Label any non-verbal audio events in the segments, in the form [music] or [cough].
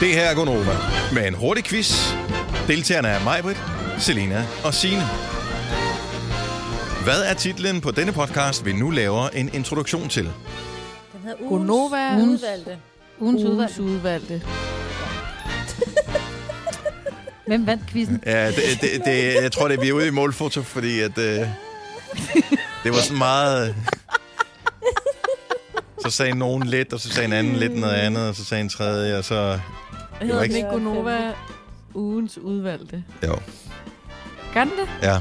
Det her er Gonova med en hurtig quiz. Deltagerne er Majbrit, Selina og Sine. Hvad er titlen på denne podcast, vi nu laver en introduktion til? Den hedder ugens, Gonova. ugens udvalgte. Ugens Ugens udvalgte. [laughs] Hvem vandt quizzen? Ja, det, det, det, jeg tror, det er vi er ude i målfoto, fordi at, øh, det var sådan meget... [laughs] Så sagde nogen lidt, og så sagde en anden lidt noget andet, og så sagde en tredje, og så... Hedder var den ikke- Gonova ugens udvalgte? Jo, Gør den det? ja.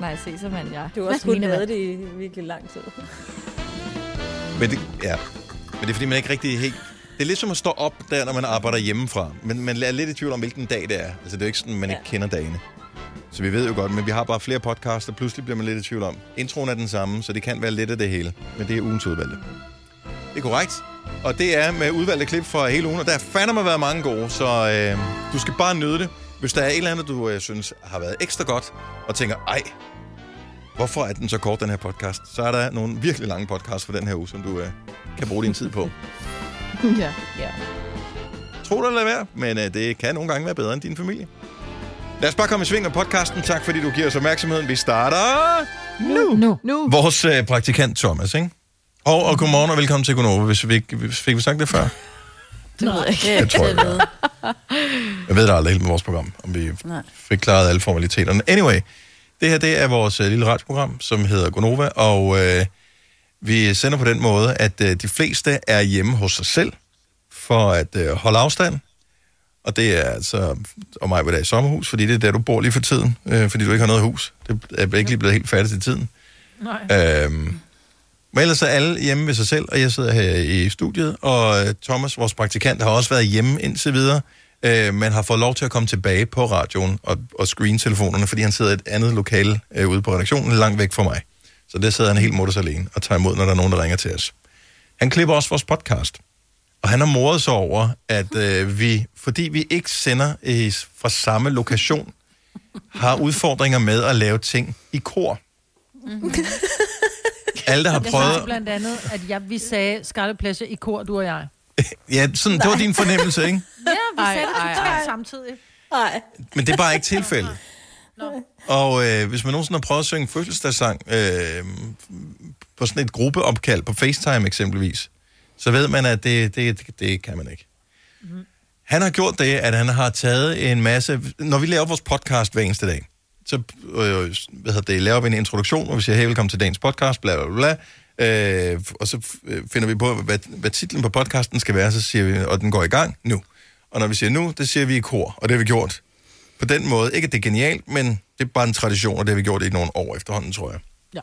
Nej, se, så vandt jeg. Du har også kun været det i virkelig lang tid. Men det, ja. Men det er, fordi man ikke rigtig helt... Det er lidt som at stå op der, når man arbejder hjemmefra. Men man er lidt i tvivl om, hvilken dag det er. Altså, det er jo ikke sådan, man Ja. ikke kender dagene. Så vi ved jo godt, men vi har bare flere podcasts, og pludselig bliver man lidt i tvivl om. Introen er den samme, så det kan være lidt af det hele. Men det er ugens udvalgte. Det er korrekt. Og det er med udvalgte klip fra hele ugen, og der har fandme været mange gode, så øh, du skal bare nyde det. Hvis der er et eller andet, du øh, synes har været ekstra godt, og tænker, ej, hvorfor er den så kort, den her podcast? Så er der nogle virkelig lange podcasts for den her uge, som du øh, kan bruge din tid på. [laughs] Ja. Ja. Tro det eller være, men øh, det kan nogle gange være bedre end din familie. Lad os bare komme i sving med podcasten. Tak fordi du giver os opmærksomheden. Vi starter nu. Nu. Nu. Vores øh, praktikant Thomas, ikke? Og, og godmorgen og velkommen til Gunova, hvis vi ikke fik vi sagt det før. Det ved jeg ikke. Jeg tror, jeg ved. Jeg ved det aldrig helt med vores program, om vi Nej. fik klaret alle formaliteterne. Anyway, det her det er vores øh, lille radioprogram, som hedder Gonova, og øh, vi sender på den måde, at øh, de fleste er hjemme hos sig selv for at øh, holde afstand. Og det er altså, og mig vil i sommerhus, fordi det er der, du bor lige for tiden, øh, fordi du ikke har noget hus. Det er ikke lige blevet helt færdigt til tiden. Nej. Øhm, men ellers er alle hjemme ved sig selv, og jeg sidder her i studiet, og øh, Thomas, vores praktikant, har også været hjemme indtil videre, øh, men har fået lov til at komme tilbage på radioen og, og screen telefonerne, fordi han sidder i et andet lokale øh, ude på redaktionen, langt væk fra mig. Så der sidder han helt mutters alene og tager imod, når der er nogen, der ringer til os. Han klipper også vores podcast, og han har moret sig over, at øh, vi, fordi vi ikke sender øh, fra samme lokation, har udfordringer med at lave ting i kor. Mm-hmm. [laughs] Alle, der har Jeg prøvet... sagde blandt andet, at jeg, vi sagde Scarlet Pleasure i kor, du og jeg. Ja, sådan, det var din fornemmelse, ikke? [laughs] Ja, vi Ej, sagde det ej, totalt ej. samtidig. Nej. Men det er bare ikke tilfældet. Og øh, hvis man nogensinde har prøvet at synge fødselsdagssang øh, på sådan et gruppeopkald på FaceTime eksempelvis, så ved man, at det, det, det, det kan man ikke. Mm. Han har gjort det, at han har taget en masse... Når vi laver vores podcast hver eneste dag, så øh, hvad hedder det, laver vi en introduktion, hvor vi siger, hey, velkommen til dagens podcast, bla bla bla. Øh, og så øh, finder vi på, hvad, hvad titlen på podcasten skal være, så siger vi, og den går i gang nu. Og når vi siger nu, det siger vi i kor, og det har vi gjort på den måde. Ikke at det er genialt, men det er bare en tradition, og det har vi gjort i nogle år efterhånden, tror jeg. Ja.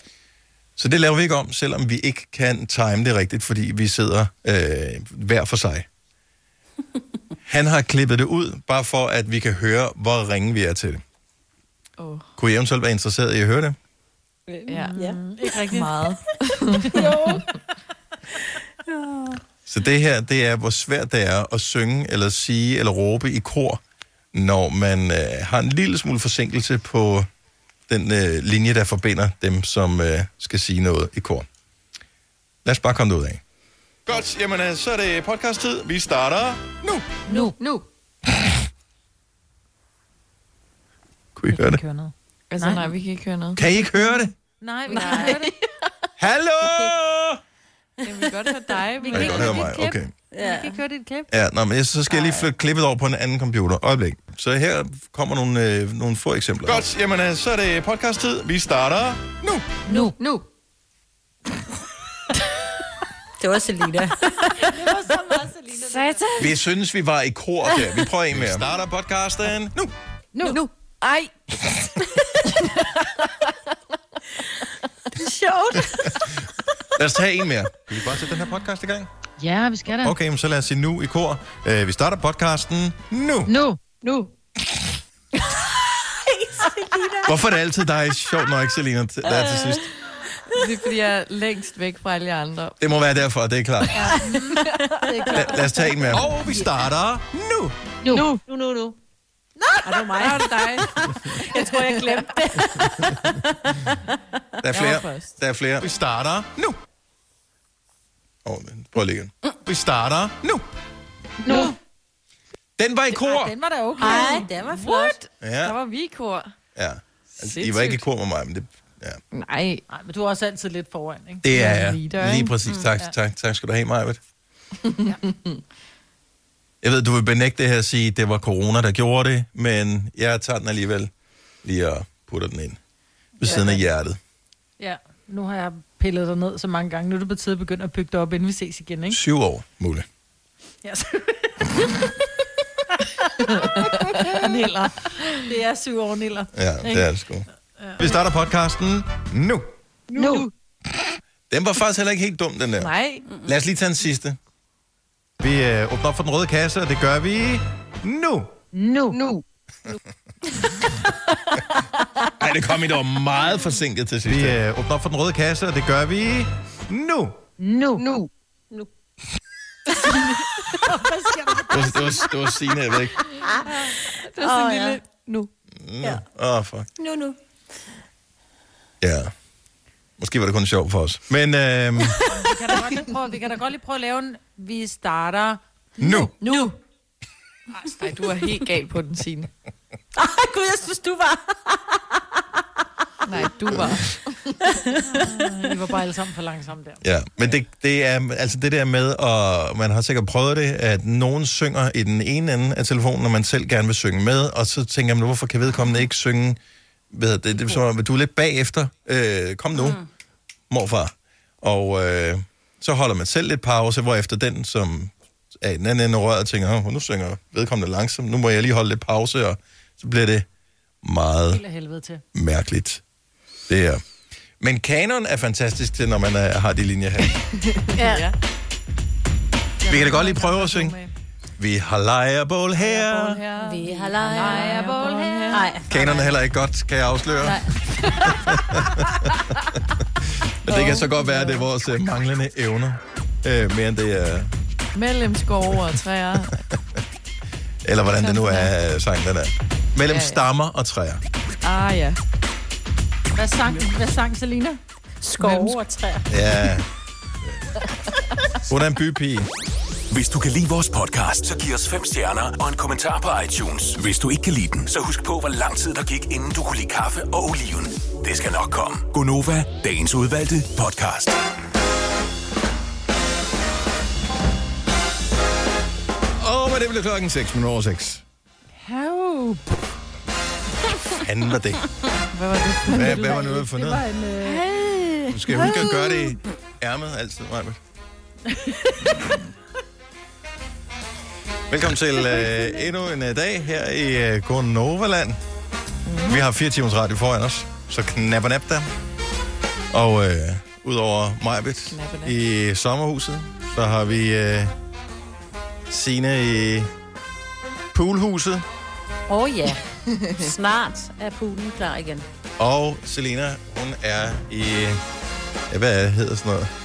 Så det laver vi ikke om, selvom vi ikke kan time det rigtigt, fordi vi sidder øh, hver for sig. [laughs] Han har klippet det ud, bare for at vi kan høre, hvor ringe vi er til det. Åh, Kunne I eventuelt være interesseret i at høre det? ja. Ja. Ikke rigtig. Meget. [laughs] Så det her, det er, hvor svært det er at synge, eller sige, eller råbe i kor, når man øh, har en lille smule forsinkelse på den øh, linje, der forbinder dem, som øh, skal sige noget i kor. Lad os bare komme ud af. Godt, jamen øh, så er det podcast-tid. Vi starter nu. Nu. Nu. Kunne I høre det? Noget. Altså, Nej. nej, vi kan ikke høre noget. Kan I ikke høre det? Nej, vi kan ikke høre det. [laughs] Hallo! Jeg vil godt høre dig. Vi kan godt høre mig, okay. Vi Ja. kan ikke høre dit klip. Ja, nå, men jeg- så skal jeg lige flytte klippet over på en anden computer. Øjeblik. Så her kommer nogle, øh, nogle få eksempler. Godt, jamen øh, så er det podcast-tid. Vi starter nu. Nu. Nu. Det var Selina. [laughs] Satan. Vi synes, vi var i kor der. Vi prøver en mere. Vi starter podcasten nu. Nu. Nu. Ej. [laughs] Sjovt. Lad os tage en mere. Kan vi bare sætte den her podcast i gang? Ja, vi skal da. Okay, men så lad os sige nu i kor. Uh, vi starter podcasten nu. Nu. Nu. Hvorfor er det altid dig, sjovt nok, Selina, der er til sidst? Det er, fordi jeg er længst væk fra alle andre. Det må være derfor, det er klart. La- lad os tage en mere. Og vi starter nu. Nu. Nu. Nu, nu, nu. Er det mig? Er det dig? Jeg tror, jeg glemte det. Der er flere. Der er flere. Vi starter nu. Åh, oh, prøv lige igen. Vi starter nu. Nu. Den var i kor! Den var da okay. Ej, det var flot. What? Ja, Der var vi i kor. ja. Altså, I var ikke i kor med mig, men det, ja. Nej. Nej, men du er også altid lidt foran, ikke? det er Ja, jeg. leader, Lige præcis. Tak, tak, tak skal du have, Majbet. Jeg ved, du vil benægte det her og sige, at det var corona, der gjorde det, men jeg tager den alligevel lige og putter den ind ved siden af hjertet. Ja. Nu har jeg pillet dig ned så mange gange. Nu er det på tide at begynde at bygge dig op, inden vi ses igen, ikke? Syv år, muligt. Ja. så- [laughs] Niller. Det er syv år, Niller. Ja, det er det sgu. Vi starter podcasten nu. Nu. Den var faktisk heller ikke helt dum, den der. Nej. Lad os lige tage den sidste. Vi øh, åbner op for den røde kasse, og det gør vi nu. Nu. Nu. [laughs] Nej, det kom I dog meget forsinket til sidst. Vi øh, åbner op for den røde kasse, og det gør vi nu. Nu. Nu. [laughs] Det var, det var, det var Signe, jeg ved ikke. Det var sådan Åh, en ja. lille... Nu. Åh, oh, fuck. Nu, nu. Ja. Måske var det kun sjovt for os. Men øh, Vi kan da godt lige prøve, vi kan da godt lige prøve at lave en... Vi starter... nu. Nu. Nej, du er helt gal på den, Signe. Ej, gud, jeg synes, du var. Nej, du var. [laughs] Vi var bare alle sammen for langsomme der. Ja, men det, det er altså det der med, og man har sikkert prøvet det, at nogen synger i den ene ende af telefonen, når man selv gerne vil synge med, og så tænker man, hvorfor kan vedkommende ikke synge, ved det, det er som om, du er lidt bagefter, øh, kom nu, mm. morfar. Og øh, så holder man selv lidt pause, hvor efter den, som er i den anden ende af røret, tænker, "Åh, nu synger vedkommende langsomt, nu må jeg lige holde lidt pause, og så bliver det meget til. mærkeligt. Det er. Men kanon er fantastisk til, når man er, har de linjer her. [laughs] Ja. Vi kan da godt lige prøve at synge. Vi har lejrebål her. Vi har lejrebål her. Nej. Kanon er heller ikke godt, kan jeg afsløre. Nej. [laughs] Men det kan så godt være, at det er vores øh, manglende evner. Øh, mere end det er... Mellem skove og træer. Eller hvordan det nu er, øh, sangen den er. Mellem Ja, ja. stammer og træer. Ah, ja. Hvad sang, hvad sang Selina? Skove og træer. Ja. [laughs] Hun er en bypige. Hvis du kan lide vores podcast, så giv os fem stjerner og en kommentar på iTunes. Hvis du ikke kan lide den, så husk på, hvor lang tid der gik, inden du kunne lide kaffe og oliven. Det skal nok komme. Gonova, dagens udvalgte podcast. Og med det blev klokken 6 minutter over 6. Help. Fanden var det. Hvad var det for Hvad, hvad var det for Det noget? var en... Øh... Du skal huske at gøre det i ærmet altid, Majbert. [laughs] Velkommen til øh, endnu en øh, dag her i øh, Gornovaland. Vi har fire timers radio foran os, så knap og nap der. Og øh, udover Majbet i sommerhuset, så har vi øh, Sine i poolhuset, Åh oh, ja. Snart er poolen klar igen. og Selina, hun er i... Ja, hvad hedder sådan noget?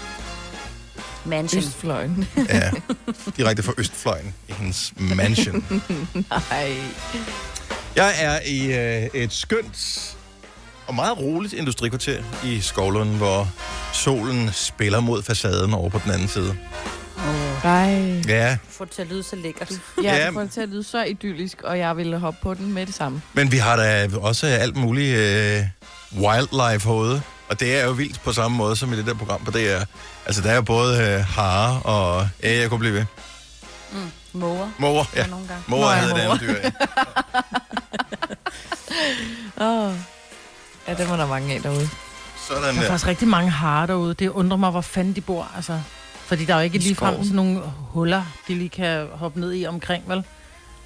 Mansion. Østfløjen. [laughs] Ja, direkte fra Østfløjen i hendes mansion. [laughs] Nej. Jeg er i øh, et skønt og meget roligt industrikvarter i Skovlund, hvor solen spiller mod facaden over på den anden side. Nej. Ja, Få det til at lyde så lækkert. Ja, Ja. det får det til at lyde så idyllisk, og jeg ville hoppe på den med det samme. men vi har da også alt muligt øh, wildlife herude. Og det er jo vildt på samme måde som i det der program på DR. Altså, der er både øh, hare og... Ja, jeg kunne blive ved. Måger. Måger, ja. Ja, nogle gange. Måger hedder det andet dyr, ja. [laughs] Åh. Ja, det var der mange af derude. Sådan Der er der. faktisk rigtig mange harer derude. Det undrer mig, hvor fanden de bor. Altså, fordi der er jo ikke lige frem sådan nogle huller, de lige kan hoppe ned i omkring, vel?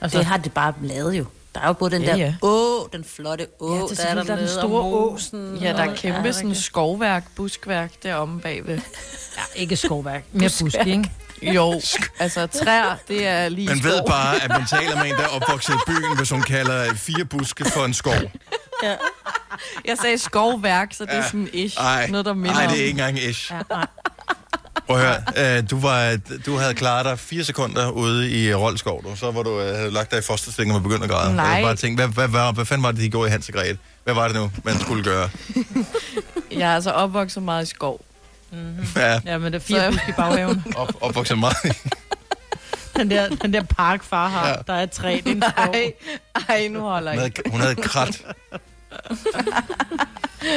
Altså, Det har det bare lavet jo. Der er jo både den Ja, der ja. å, den flotte å, Ja, ja, det er der er der, der er den store å. Ja, der er kæmpe Ja, sådan skovværk, buskværk deromme bagved. [laughs] ja, ikke skovværk, mere busk, ikke? Jo, altså træer, det er lige Man skov. ved bare, at man taler med en, der er opvokset i byen, hvis hun kalder fire buske for en skov. Jeg sagde skovværk, så det er Ja. sådan ish. Ej, noget, der minder ej, det er ikke engang ish. Ja, nej. Prøv at høre, øh, du, var, du havde klaret dig fire sekunder ude i Roldskov, du. så var du øh, havde lagt dig i fosterstilling og begyndt at græde. Nej. Og jeg bare tænkte, hvad, hvad, hvad, hvad fanden var det, de gjorde i Hans og Grete? Hvad var det nu, man skulle gøre? Jeg er altså opvokset meget i skov. Ja, Ja, men det er Så- fire busk i baghaven. op, opvokset meget. [laughs] Den der, den der park, far har, Ja. der er et træ, det er en skov. Ej, ej, nu holder Hun jeg. havde, hun havde et krat. [laughs]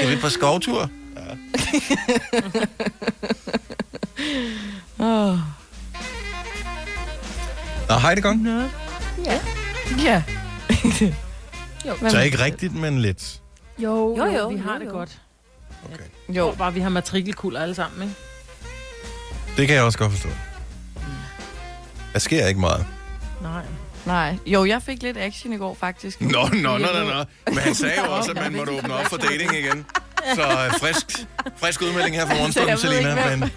Er vi på skovtur? Åh. Nå, hej det gang. Nå. Ja. Så ikke rigtigt, men lidt. Jo, Jo, jo, vi har jo, det jo. godt. Okay. Jo. Jo, Bare vi har matrikelkulder alle sammen, ikke? Det kan jeg også godt forstå. Der sker ikke meget. Nej. nej. Jo, jeg fik lidt action i går, faktisk. Nå, nå, nå, nå, nå. [laughs] Men han sagde jo også, at man måtte åbne op for dating igen. [laughs] Så øh, frisk, frisk udmelding her fra [laughs] morgenstunden, ikke, Selina. hvem- Men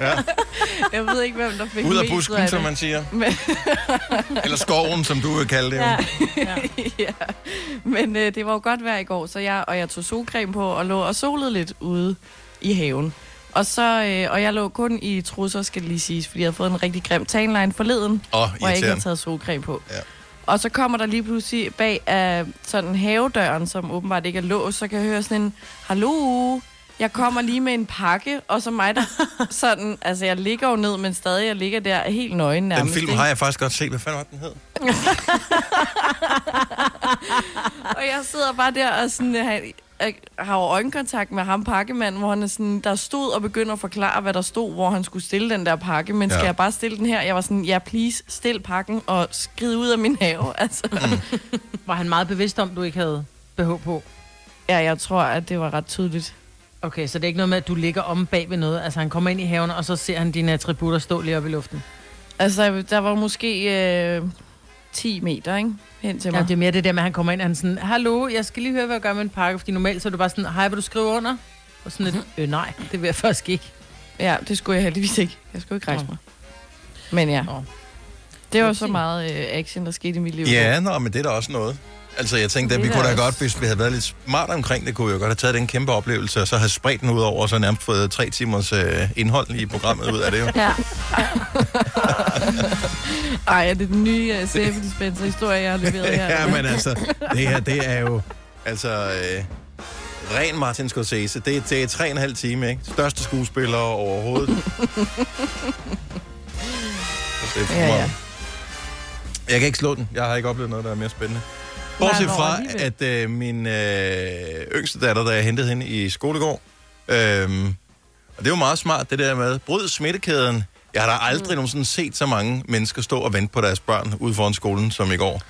ja, [laughs] Jeg ved ikke, hvem der fik ud af busken, af som man siger. Men, Eller skoven, som du vil kalde det. Ja. Ja. ja. Men øh, det var jo godt vejr i går, så jeg, og jeg tog solcreme på og lå og solede lidt ude i haven. Og, så, øh, og jeg lå kun i trusser, skal det lige siges, fordi jeg havde fået en rigtig grim tanline forleden, Åh, hvor jeg ikke havde taget solcreme på. Ja. Og så kommer der lige pludselig bag af sådan havedøren, som åbenbart ikke er låst, så kan jeg høre sådan en, hallo, jeg kommer lige med en pakke, og så mig der [laughs] sådan, altså jeg ligger jo ned, men stadig jeg ligger der helt nøgen Den nærmest. film ikke? har jeg faktisk godt set. Hvad fanden var den hed? [laughs] Og jeg sidder bare der og sådan, har jo øjenkontakt med ham pakkemanden, hvor han er sådan, der stod og begynder at forklare, hvad der stod, hvor han skulle stille den der pakke. Men skal Ja. jeg bare stille den her? Jeg var sådan, ja, please, stil pakken og skrid ud af min have. [laughs] Altså, Var han meget bevidst om, du ikke havde BH på? ja, jeg tror, at det var ret tydeligt. Okay, så det er ikke noget med, at du ligger om bag ved noget. Altså, han kommer ind i haven, og så ser han dine attributter stå lige oppe i luften. Altså, der var måske øh, 10 meter, ikke? Hen til Ja, mig. det er mere det der med, at han kommer ind, og han sådan, hallo, jeg skal lige høre, hvad jeg gør med en pakke, fordi normalt så er du bare sådan, hej, vil du skrive under? Og sådan lidt, øh, nej, det vil jeg faktisk ikke. Ja, det skulle jeg heldigvis ikke. Jeg skulle ikke rejse mig. Men ja, det var så meget øh, action, der skete i mit liv. Ja, nå, men det er da også noget. Altså, jeg tænkte, at vi er kunne da godt, hvis vi havde været lidt smart omkring det, kunne vi jo godt have taget den kæmpe oplevelse, og så have spredt den ud over, og så nærmest fået tre timers øh, indhold i programmet ud af det jo. Ja. [laughs] Ej, er det den nye uh, sæbedispenser-historie, jeg har leveret her? [laughs] ja, men altså, det her, det er jo, altså, øh, ren Martin Scorsese. Det, det er tre og en halv time, ikke? Største skuespiller overhovedet. [laughs] Det er for Ja, ja. Jeg kan ikke slå den. Jeg har ikke oplevet noget, der er mere spændende. Bortset fra, at øh, min øh, yngste datter, da jeg hentede hende i skolegård, øh, og det jo meget smart, det der med, bryd smittekæden. Jeg har da aldrig mm. nogensinde set så mange mennesker stå og vente på deres børn ude foran skolen, som i går.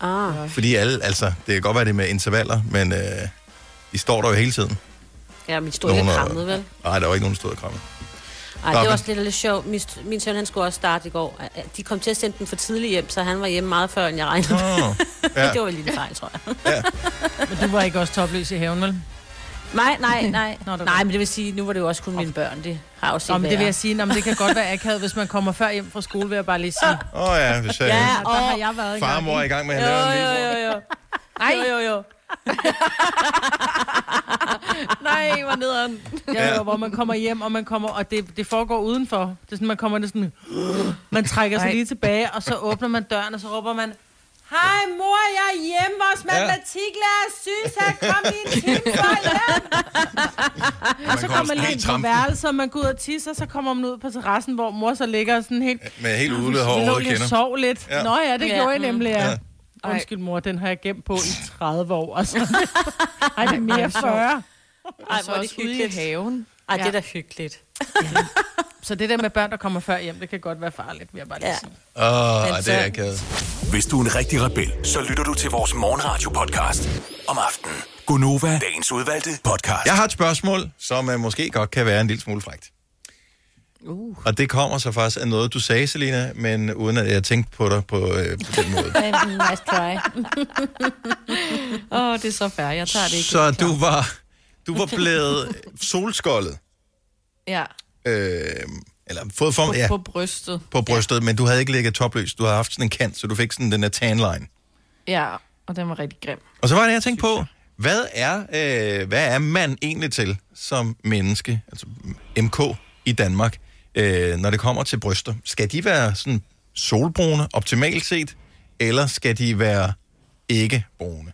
Ah. Fordi alle, altså, det kan godt være det med intervaller, men øh, de står der jo hele tiden. Ja, mit stod ikke krammet, vel? Nej, der var ikke nogen, der stod og kramme. Ej, det var også lidt, lidt sjovt. Min, min søn, han skulle også starte i går. De kom til at sende den for tidligt hjem, så han var hjemme meget før, end jeg regnede med. Oh, [laughs] ja, Det var en lille fejl, tror jeg. ja. Men du var ikke også topløs i haven, vel? Nej, nej, nej. Nå, nej, men det vil sige, nu var det jo også kun mine børn. Det har jo set Nå, men det vil jeg sige, nå, men det kan godt være akavet, hvis man kommer før hjem fra skole, vil jeg bare lige sige. Åh oh, ja, hvis jeg, Ja, ja, Der har jeg været far og mor er i gang med at lave en jo, jo, jo. Nej, jo, jo, jo. [laughs] Nej, hvor nederen. Ja, ja. hvor man kommer hjem, og man kommer, og det, det foregår udenfor. Det er sådan, man kommer det sådan, [gasps] man trækker sig Ej. lige tilbage, og så åbner man døren, og så råber man, Hej mor, jeg er hjemme, vores matematiklærer er så jeg kom lige en time hjem. Og så kommer man lige ind på værelset, og man går ud og tisser, så kommer man ud på terrassen, hvor mor så ligger sådan helt... Med helt udledet hår og kender. sov lidt. Ja. Nå ja, det Ja. gjorde jeg nemlig, ja. Ja. Ja. Undskyld mor, den har jeg gemt på i [laughs] 30 år. Altså. [laughs] Ej, det er mere 40. Ej, hvor er det ude i hyggeligt. haven. Ej, det er Ja. da hyggeligt. Så det der med børn, der kommer før hjem, det kan godt være farligt, vil jeg bare lige Ja. sige. Åh, oh, det er akavet. Hvis du er en rigtig rebel, så lytter du til vores morgenradio-podcast om aftenen. Gunova, dagens udvalgte podcast. Jeg har et spørgsmål, som uh, måske godt kan være en lille smule frægt. Uh. Og det kommer så faktisk af noget, du sagde, Selina, men uden at jeg tænkte på dig på, øh, på den måde. [laughs] nice try. [laughs] Åh, oh, det er så fair. Jeg tager det ikke. Så du var, du var blevet solskoldet, Ja, øh, eller fået form, på, ja, på brystet. på brystet, men du havde ikke ligget topløs. Du havde haft sådan en kant, så du fik sådan den der tanline. Ja, og den var rigtig grim. Og så var det, jeg tænkte på, hvad er, øh, hvad er man egentlig til som menneske, altså MK i Danmark, øh, når det kommer til bryster? Skal de være sådan solbrune, optimalt set, eller skal de være ikke brune?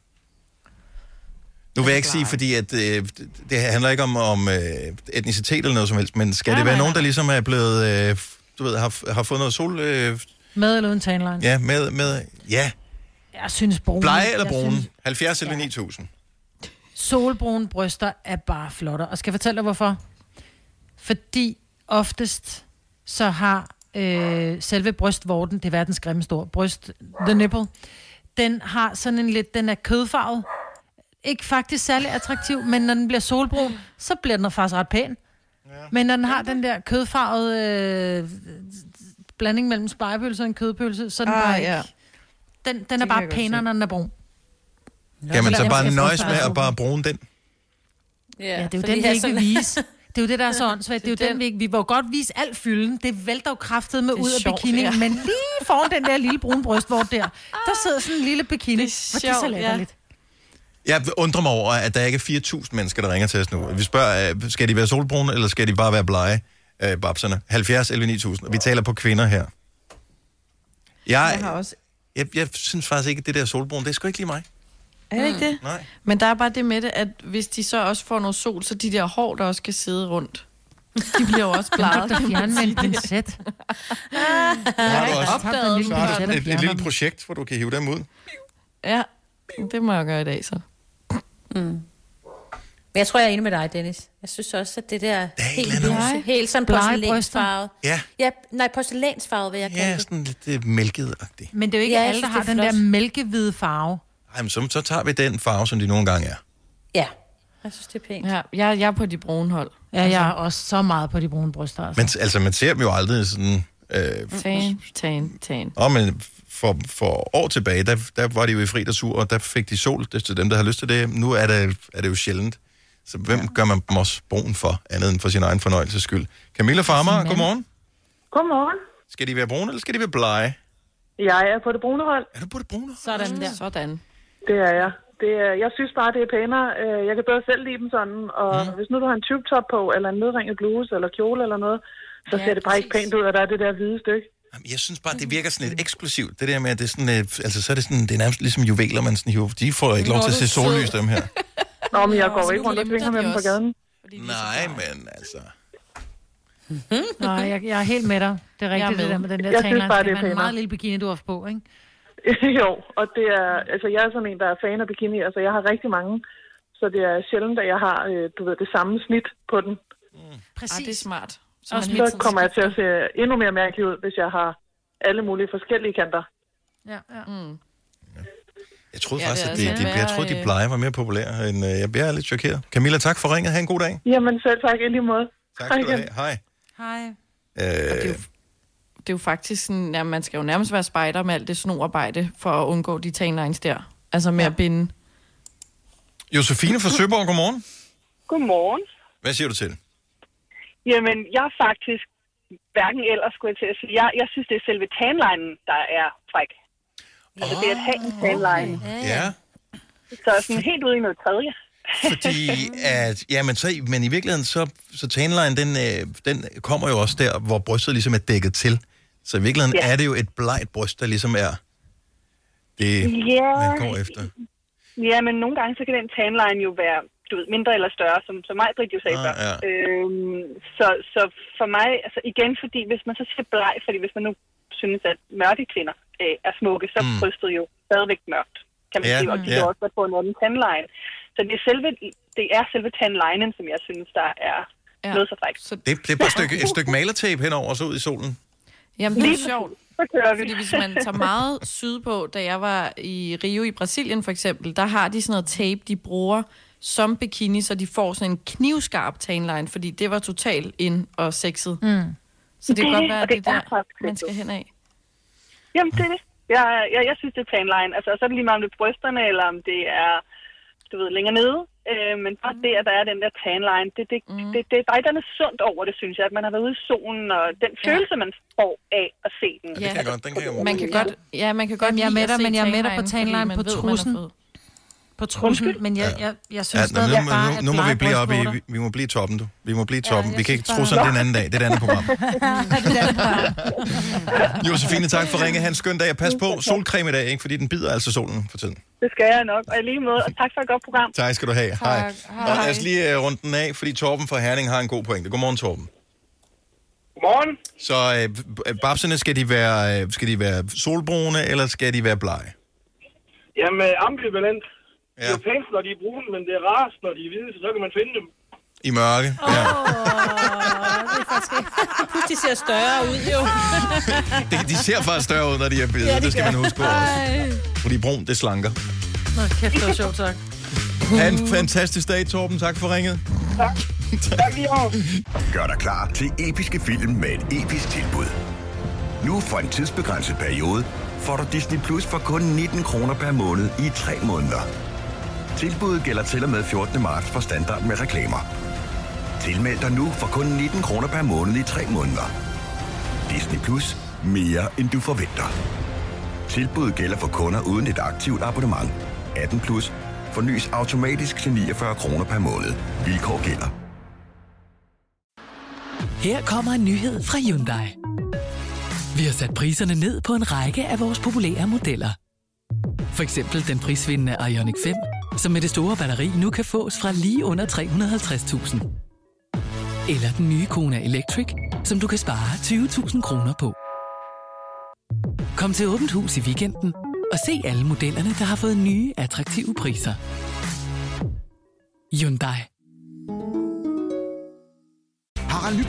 Nu vil jeg ikke sige, fordi at, øh, det handler ikke om, om øh, etnicitet eller noget som helst, men skal Nej, det være nej, nogen, der ligesom er blevet, øh, du ved, har, har fået noget sol, øh, Med eller uden tanline? Ja, med, med, ja. Jeg synes brune. Blege eller brune? Synes, 70 eller 9000. solbrune bryster er bare flotter. Og skal jeg fortælle dig, hvorfor? Fordi oftest så har øh, selve brystvorten, det er verdens grimmeste ord, bryst, the nipple, den har sådan en lidt, den er kødfarvet. Ikke faktisk særlig attraktiv, men når den bliver solbrun, så bliver den faktisk ret pæn. Ja. Men når den har den der kødfarvede øh, blanding mellem spejepølse og en kødpølse, så er den Ah, bare ikke... ja. Den, den er kan jeg bare pænere, når den er brun. Kan man så bare nøjes med at bare bruge den? Ja, Ja, det er jo den, have ikke vil vise. [laughs] Det er jo det, der er så åndssvagt. [laughs] Det er jo den, vi ikke... Vi jo godt vise alt fylden. Det vælter jo kraftet med ud af sjovt, bikini. ja. Men lige foran den der lille brune brystvort der, der sidder sådan en lille bikini. Det er Hvor det er så sjovt, ja. Jeg undrer mig over, at der ikke er 4.000 mennesker, der ringer til os nu. Vi spørger, øh, skal de være solbrune, eller skal de bare være blege, øh, babserne? 70 11 9000. Og vi taler på kvinder her. Jeg, Jeg har også... jeg, jeg synes faktisk ikke, at det der solbrune, det er sgu ikke lige mig. Er det ikke det? Nej. Men der er bare det med det, at hvis de så også får noget sol, så de der hår, der også skal sidde rundt, de bliver jo også bleget. Der fjerne med en pincet. Har du også, opdaget så har du et, et lille projekt, hvor du kan hive dem ud. Ja, det må jeg gøre i dag så. Men jeg tror, jeg er enig med dig, Dennis. Jeg synes også, at det der er et helt, lyse, helt sådan porcelænsfarvet. Ja, Ja, nej, porcelænsfarvet vil jeg kalde ja det. sådan lidt øh, mælket-agtigt. Men det er jo ikke Ja, alle, der har den der flot. mælkehvide farve. Ej, men så, så tager vi den farve, som de nogle gange er. Ja, jeg synes, det er pænt. Ja, jeg, jeg er på de brune hold. Ja, jeg er også så meget på de brune bryster. Altså. Men altså, man ser dem jo aldrig sådan... Øh, Tan, tan, tan. Og men for, for år tilbage, der, der var de jo i fri og sur, og der fik de sol. Det er til dem, der har lyst til det. Nu er det, er det jo sjældent. Så hvem ja. gør man dem også brun for, andet end for sin egen fornøjelses skyld? Camilla Farmer, godmorgen. Godmorgen. Skal de være brune, eller skal de være blege? Jeg er på det brune hold. Er du på det brune? Sådan der. Sådan. Det er jeg. Det er, jeg synes bare, det er pænere. Øh, Jeg kan bedre selv lide dem sådan. Og mm. hvis nu du har en tube top på, eller en nedringet bluse, eller kjole eller noget, så Ja, ser det bare ikke pænt ud, at der er det der hvide stykke. Jamen, Jeg synes bare, det virker sådan lidt eksklusivt. Det der med, at det er sådan, øh, altså, så er det sådan, det er nærmest ligesom juveler, man sådan hiver. De får ikke lov Nå, til at se sollys, dem her. [laughs] Nå, men jeg Nå, går så ikke rundt og glemte svinger med de dem på gaden. Nej, men altså... [laughs] Nej, jeg, jeg er helt med dig. Det er rigtigt, det med. der med den der Jeg synes tanline. bare, Det det er en meget lille bikini, du har på, ikke? [laughs] jo, og det er, altså jeg er sådan en, der er fan af bikini. Altså jeg har rigtig mange. Så det er sjældent, at jeg har, øh, du ved, det samme snit på den. Præcis. Ah, det er smart. Så hele Så kommer jeg til at se endnu mere mærkelig ud, hvis jeg har alle mulige forskellige kanter. Ja, ja. Mm. Jeg troede Ja, faktisk, det at de, altså de, jeg troede, de øh, blege var mere populære. End, øh, jeg bliver lidt chokeret. Camilla, tak for ringet. Ha' en god dag. Jamen selv tak, i lige måde. Tak Hej skal du igen. have. Hej. Hej. Øh, Det er jo faktisk sådan, ja, man skal jo nærmest være spejder med alt det snoarbejde, for at undgå de tanlines der. Altså med ja. at binde. Josefine fra Søborg, godmorgen. Godmorgen. Hvad siger du til? Jamen, jeg er faktisk hverken ellers skulle jeg til at sige. Jeg, jeg synes, det er selve tanlinen, der er fræk. Altså, det er at have en tanline. Ja, Så sådan helt ude i noget tredje. fordi at, ja, men, så, men i virkeligheden, så, så tanline, den, øh, den kommer jo også der, hvor brystet ligesom er dækket til. Så i virkeligheden Ja. er det jo et blegt bryst, der ligesom er det, Ja, man går efter. ja, men nogle gange så kan den tanline jo være du ved, mindre eller større, som, som mig, Britt, jo sagde Ah, før. ja. Øhm, så, så for mig, altså igen, fordi hvis man så siger bleg, fordi hvis man nu synes, at mørke kvinder øh, er smukke, så er Mm. brystet jo stadigvæk mørkt, kan man Ja, sige, og de ja. kan også på en anden tandline. Så det er selve, det er selve tandlinen, som jeg synes, der er ja. noget så frækt. Så, Det, det er bare et [laughs] stykke, et stykke malertape henover, og så ud i solen. Jamen, det er Lige sjovt. Så kører vi. Fordi hvis man tager meget [laughs] sydpå, da jeg var i Rio i Brasilien for eksempel, der har de sådan noget tape, de bruger som bikini, så de får sådan en knivskarp tanline, fordi det var totalt ind og sexet. Mm. Så det kan Det- godt være, at det det er er der, man skal hen af. Jamen, det er det. Jeg, jeg, jeg synes, det er tanline. Altså, så er det lige meget, om det er brysterne, eller om det er, du ved, længere nede. Øh, men bare det, at der er den der tanline, det, det, mm. det, det, der er et eller andet sundt over det, synes jeg. At man har været ude i solen, og den følelse, man får af at se den. Ja, det kan jeg godt, den kan jeg Man kan Ja. godt, ja, man kan godt Jamen, jeg er med at dig, men jeg er med dig på tanline på er trussen. På trussen, men jeg, jeg, jeg synes Ja, ja, stadig nu, bare, nu, at nu må vi blive op i, vi, vi må blive toppen, du. Vi må blive toppen. jeg vi kan ikke tro bare- sådan den anden dag. Det er det andet program. [laughs] Bare- Josefine, tak for ringe. Ha' en skøn dag. Pas på solcreme i dag, ikke? fordi den bider altså solen for tiden. Det skal jeg nok. Og i lige måde, og tak for et godt program. Tak skal du have. Hej. Og lad os lige uh, runde den af, fordi Torben fra Herning har en god pointe. Godmorgen, Torben. Godmorgen. Så øh, b- babserne, skal de, være, øh, skal de være solbrune, eller skal de være blege? Jamen, øh, ambivalent. Ja. Det er jo pænt, når de er brune, men det er rarest, når de er hvide, så så kan man finde dem. I mørke? Ja. det er faktisk ikke. [laughs] Pludselig ser større ud, jo. De, de ser faktisk større ud, når de er hvide. Ja, Ja, de det skal gør. man huske på også. Fordi brun, det slanker. Nå, kæft, det var sjovt, tak. Ha' en fantastisk dag, Torben. Tak for ringet. Tak. tak. Gør dig klar til episke film med et episk tilbud. Nu for en tidsbegrænset periode får du Disney Plus for kun 19 kroner per måned i 3 måneder. Tilbuddet gælder til og med 14. marts for standard med reklamer. Tilmeld dig nu for kun 19 kroner per måned i 3 måneder. Disney Plus. Mere end du forventer. Tilbuddet gælder for kunder uden et aktivt abonnement. 18 plus. Fornyes automatisk til 49 kroner per måned. Vilkår gælder. Her kommer en nyhed fra Hyundai. Vi har sat priserne ned på en række af vores populære modeller. For eksempel den prisvindende Ioniq 5, som med det store batteri nu kan fås fra lige under 350.000. Eller den nye Kona Electric, som du kan spare 20.000 kroner på. Kom til Åbent Hus i weekenden og se alle modellerne, der har fået nye, attraktive priser. Hyundai.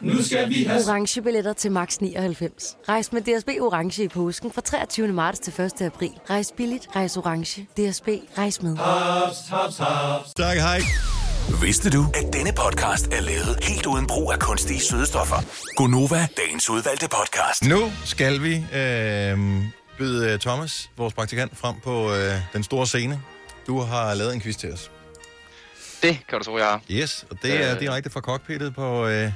Nu skal vi have... Orange billetter til max 99. Rejs med DSB Orange i påsken fra 23. marts til 1. april. Rejs billigt, rejs orange. DSB, rejs med. Haps, haps, haps. Tak, hej. Vidste du, at denne podcast er lavet helt uden brug af kunstige sødestoffer? Gonova, dagens udvalgte podcast. Nu skal vi øh, byde øh, Thomas, vores praktikant, frem på øh, den store scene. Du har lavet en quiz til os. Det kan du tro, jeg har. Yes, og det er Øh. direkte fra cockpittet på øh,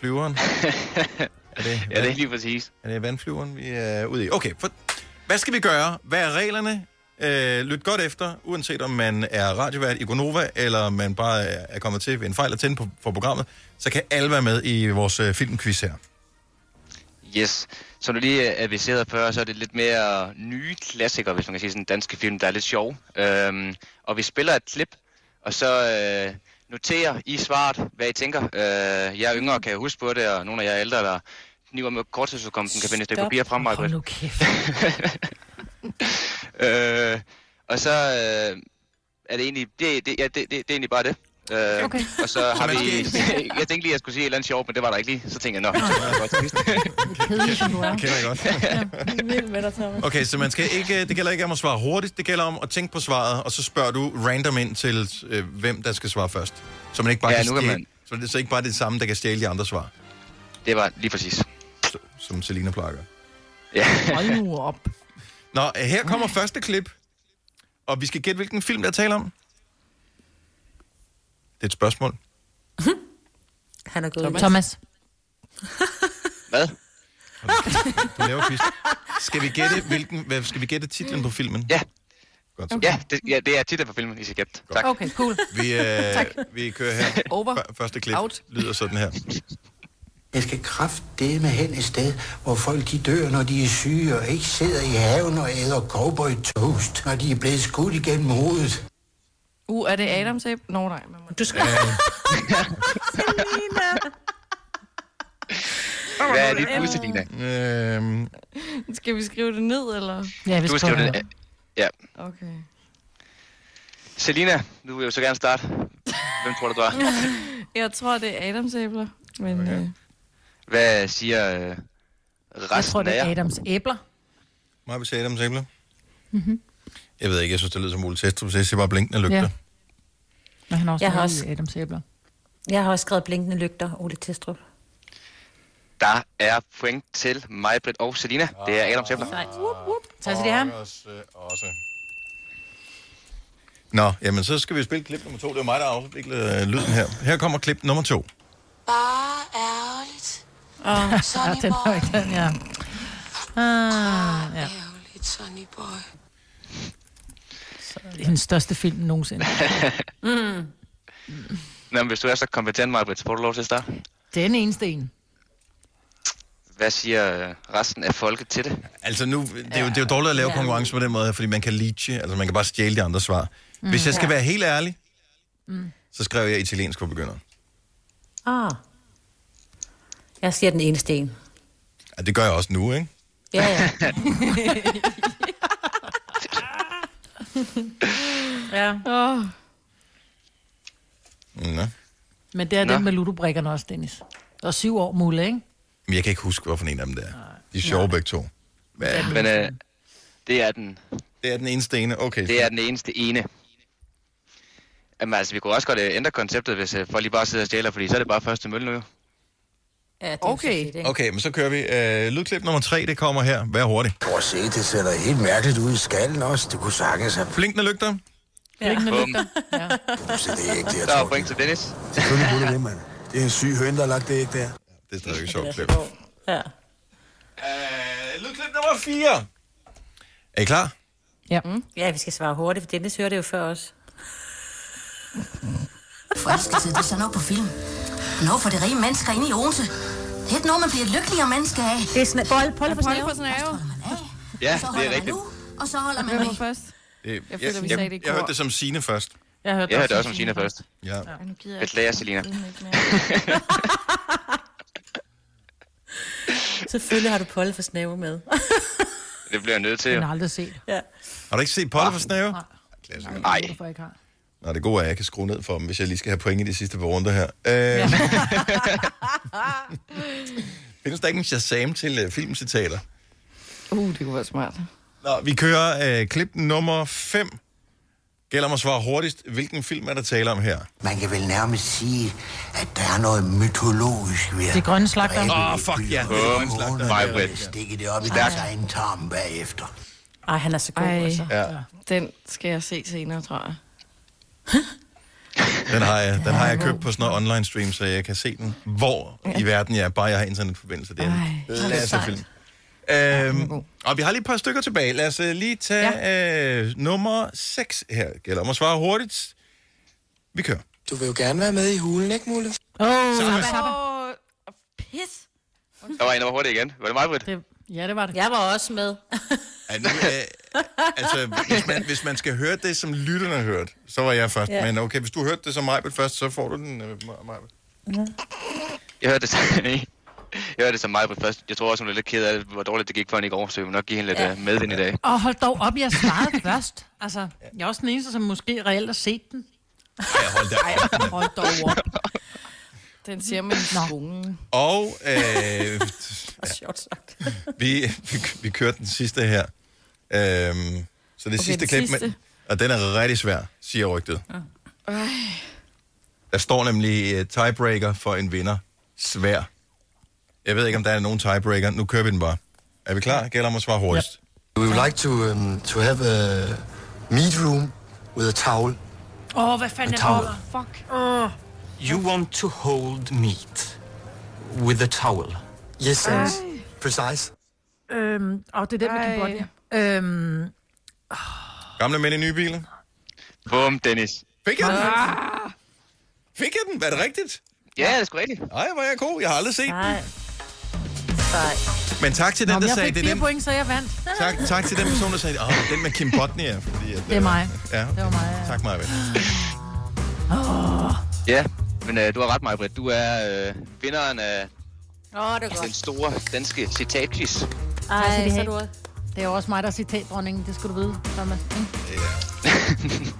flyveren. [laughs] er det, Ja, det er lige præcis. Er det vandflyveren, vi er ude i? Okay, for, hvad skal vi gøre? Hvad er reglerne? Øh, lyt godt efter, uanset om man er radiovært i Gonova, eller man bare er kommet til ved en fejl at tænde på, for programmet, så kan alle være med i vores øh, filmquiz her. Yes. Som du lige aviserede før, så er det lidt mere nye klassikere, hvis man kan sige sådan danske film, der er lidt sjov. Øhm, og vi spiller et klip, og så øh, noterer i svaret, hvad I tænker. Øh, jeg er yngre, kan jeg huske på det, og nogle af jer er ældre, der kniver med korttidsudkomsten, kan finde et stykke papir frem. Hold Margaret. nu kæft. [laughs] øh, og så øh, er det egentlig, det, det, ja, det, det, det er egentlig bare det. Øh, Okay. Og så har vi... [laughs] jeg tænkte lige, at jeg skulle sige et eller andet sjovt, men det var der ikke lige. Så tænkte jeg, nå, så var det godt. [laughs] Kedelig, som du er. Kender jeg godt. Vild med dig, Thomas. Okay, så man skal ikke, det gælder ikke om at svare hurtigt, det gælder om at tænke på svaret, og så spørger du random ind til, øh, hvem der skal svare først. Så man ikke bare Ja, kan nu kan stjæle, man- så det er så ikke bare det samme, der kan stjæle de andre svar, Det var lige præcis. som Selina plejer. Ja. Hold nu op. Nå, her kommer første klip, og vi skal gætte, hvilken film der taler om. Det er et spørgsmål. [laughs] Han er gået. Thomas. [laughs] Hvad? Du laver quiz. Skal vi gætte, hvilken, hvad, skal vi gætte titlen på filmen? Ja. Godt. Ja, det, ja, det er titlen på filmen, I skal gætte. Tak. Okay, cool. Vi, øh, [laughs] Tak. vi kører her. Over. Første klip Out. lyder sådan her. Jeg skal kraftedeme hen et sted, hvor folk de dør, når de er syge, og ikke sidder i haven og æder cowboy toast, når de er blevet skudt igennem hovedet. Uh, er det Adams æble? Nå, nej. Man må... Du skal... Hvad er dit bud, Selina? Øhm, Skal vi skrive det ned, eller? Ja, Du skriver det. Ja. Okay. Selina, du vil jo så gerne starte. Hvem tror du, du er? [laughs] Jeg tror, det er Adams æbler. Men okay. øh, Hvad siger øh, resten Jeg tror, det af er? Adams æbler. Må jeg sige Adams æbler? Mhm. Jeg ved ikke, jeg synes, det lyder som Ole Testrup, så jeg siger bare blinkende lygter. Ja. Men han har også Jeg har også- Adams æbler. Jeg har også skrevet blinkende lygter, Ole Testrup. Der er point til mig, Britt og Selina. Det er Adams æbler. Sejt. Tak skal de have. Også, også. Nå, jamen så skal vi spille klip nummer to. Det er mig, der har afviklet øh, lyden her. Her kommer klip nummer to. Bare ærgerligt. Åh, Sonny [laughs] den boy. var ikke den, ja. Ah, ja. Ærgerligt, Sonny boy. Hendes største film nogensinde. [laughs] Mm. Nå, men hvis du er så kompetent, Marbet, så får du lov til at starte. Den eneste en. Hvad siger øh, resten af folket til det? Altså nu, det er, jo, det er jo dårligt at lave konkurrence på den måde, fordi man kan leache, altså man kan bare stjæle de andre svar. Mm. Hvis jeg skal Ja. være helt ærlig, Mm. så skrev jeg italiensk for begynder. Ah. Jeg siger den eneste en. Ja, det gør jeg også nu, ikke? Ja, ja. [laughs] [laughs] ja. Oh. Nå. Men det er Nå. den med ludobrikkerne også, Dennis. Og syv år mulle, ikke? Men jeg kan ikke huske, hvorfor en af dem det er. De er sjove begge to. Hvad? Men øh, det er den. Det er den eneste ene, okay. Det er den eneste ene. Jamen altså, vi kunne også godt øh, ændre konceptet, hvis øh, folk lige bare sidder og stjæler, fordi så er det bare første mølle nu jo. Ja, det okay. Okay, men så kører vi. Øh, lydklip nummer tre, det kommer her. Vær hurtig. Prøv at se, det ser da helt mærkeligt ud i skallen også. Det kunne sagtens have... Blinkende lygter. Blinkende Bum. lygter. Ja. Så det er ikke det, jeg Der er point til Dennis. Selvfølgelig kunne det det, mand. Det er en syg høn, der har lagt det ikke der. Det er stadig et sjovt klip. Ja. Øh, lydklip nummer 4. Er I klar? Ja. Mm. Ja, vi skal svare hurtigt, for Dennis hørte det jo før os. Forelskelse, det er sådan noget på film. Noget for de rige mennesker inde i Odense. Det er ikke noget, man bliver et lykkeligere menneske af. Det er sådan, bold, bold på Bolle snæve. på snave. Ja, Så det holder er rigtigt. nu, og så holder man med. først? Det, Jeg føler, vi sagde det jeg, jeg hørte det som Sine først. Jeg hørte, Jeg hørte også om Sina først. Ja. Jeg Beklager, Selina. [laughs] Selvfølgelig har du Polle for snæve med. Det bliver jeg nødt til. Den jo. har aldrig set. ja. Har du ikke set Polle for Snave? Nej. Hvorfor ikke har? Nå, det gode er, at jeg kan skrue ned for dem, hvis jeg lige skal have point i de sidste par runder her. Øh, [laughs] findes der ikke en Shazam til uh, filmcitater? Uh, det kunne være smart. Nå, vi kører uh, klip nummer 5. Gælder mig at svare hurtigst. Hvilken film er der tale om her? Man kan vel nærmest sige, at der er noget mytologisk ved Det grønne slagter. Åh, oh, fuck ja. Det er Bum. en slagter. Majbrit. Stikke det op i deres egen tarm bagefter. Ej, han er så god, Ej. altså. Ja, Den skal jeg se senere, tror jeg. Den har jeg, den har jeg købt på sådan noget online stream, så jeg kan se den, hvor i verden jeg er, bare jeg har internetforbindelse. Det er en Ej, klasse film. Øhm, og vi har lige et par stykker tilbage. Lad os uh, lige tage ja. øh, nummer 6 her. Gælder om at svare hurtigt. Vi kører. Du vil jo gerne være med i hulen, ikke, Mulle? Åh, oh. Åh, pis. Der var en, der var hurtigt igen. Var det mig, Britt? det, ja, det var det. Jeg var også med. Ja, nu, øh, altså, hvis man, hvis man skal høre det, som lytterne har hørt, så var jeg først. Ja. Ja. Men okay, hvis du hørte det som mig først, så får du den, øh, Majbert. Jeg hørte det, jeg hørte det som [laughs] mig først. Jeg tror også, hun er lidt ked af, hvor dårligt det gik for hende i går, så vi må nok give hende lidt Ja. ja. medvind i dag. Og hold dog op, jeg svarede [laughs] først. Altså, jeg er også den eneste, som måske reelt har set den. Ja, hold da op. Hold dog op. [laughs] Den siger man i skolen. Og øh, Sjovt sagt. vi, vi, vi kørte den sidste her. Øhm, så det okay, sidste den klip, sidste. Men, og den er rigtig svær, siger rygtet. Ej. Der står nemlig uh, tiebreaker for en vinder. Svær. Jeg ved ikke, om der er nogen tiebreaker. Nu kører vi den bare. Er vi klar? Gælder om at svare hurtigst. We would like to, um, to have a meat room with a towel. Åh, oh, hvad fanden A er det? Fuck. Oh. You want to hold meat with a towel. Yes, yes. Precise. Øhm, og det er den med Ej. Øhm, Gamle mænd i nye biler. Bum, Dennis. Fik jeg den? Fik jeg den? Var det rigtigt? Ja, det er sgu rigtigt. Nej, hvor er jeg god. Jeg har aldrig set den. Nej. Nej. Men tak til Nå, den, men der jeg sagde, fik det er fire den. point, så jeg vandt. Tak, tak til den person, der sagde, åh, den med Kim Botnia. Fordi at, Det er mig. Ja, Det var mig, ja. tak mig. Ja, men øh, du har ret, Majbrit. Du er øh, vinderen af Åh, det er den godt. store danske citatquiz. Tak skal Ej, de så have. er du også. Det er jo også mig, der er citatdronningen. Det skal du vide, Thomas. ikke?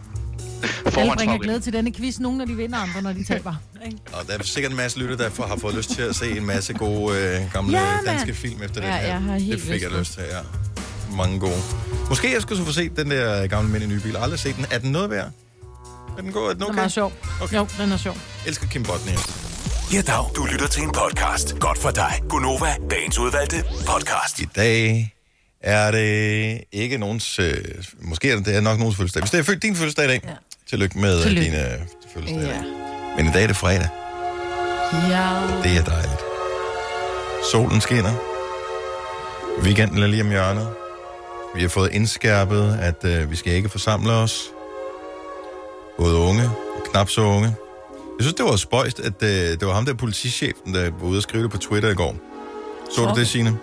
[laughs] Alle bringer glæde til denne quiz. Nogle, når de vinder, andre, når de [laughs] taber. Ikke? Og der er sikkert en masse lytter, der får- har fået lyst til at se en masse gode øh, gamle Ja, ja, danske film efter Ja, den her. jeg har helt det fik jeg lyst lyst til, ja. Mange gode. Måske jeg skulle så få set den der gamle mænd i nye bil. Aldrig set den. Er den noget værd? Er den god? Er den Den er okay? meget sjov. Okay. Jo, den er sjov. Elsker Kim Botnia. Ja, dag. Du lytter til en podcast. Godt for dig. Gunova, dagens udvalgte podcast. I dag er det ikke nogens... Øh, måske er det, det er nok nogens fødselsdag. Hvis det er født din fødselsdag i dag, ja. tillykke med Tillykke. din øh, fødselsdag. Ja. Men i dag er det fredag. Ja. Det er dejligt. Solen skinner. Weekenden er lige om hjørnet. Vi har fået indskærpet, at øh, vi skal ikke forsamle os. Både unge og knap så unge. Jeg synes, det var spøjst, at øh, det var ham der politichefen, der var ude og skrive det på Twitter i går. Så du Torben. det, Signe?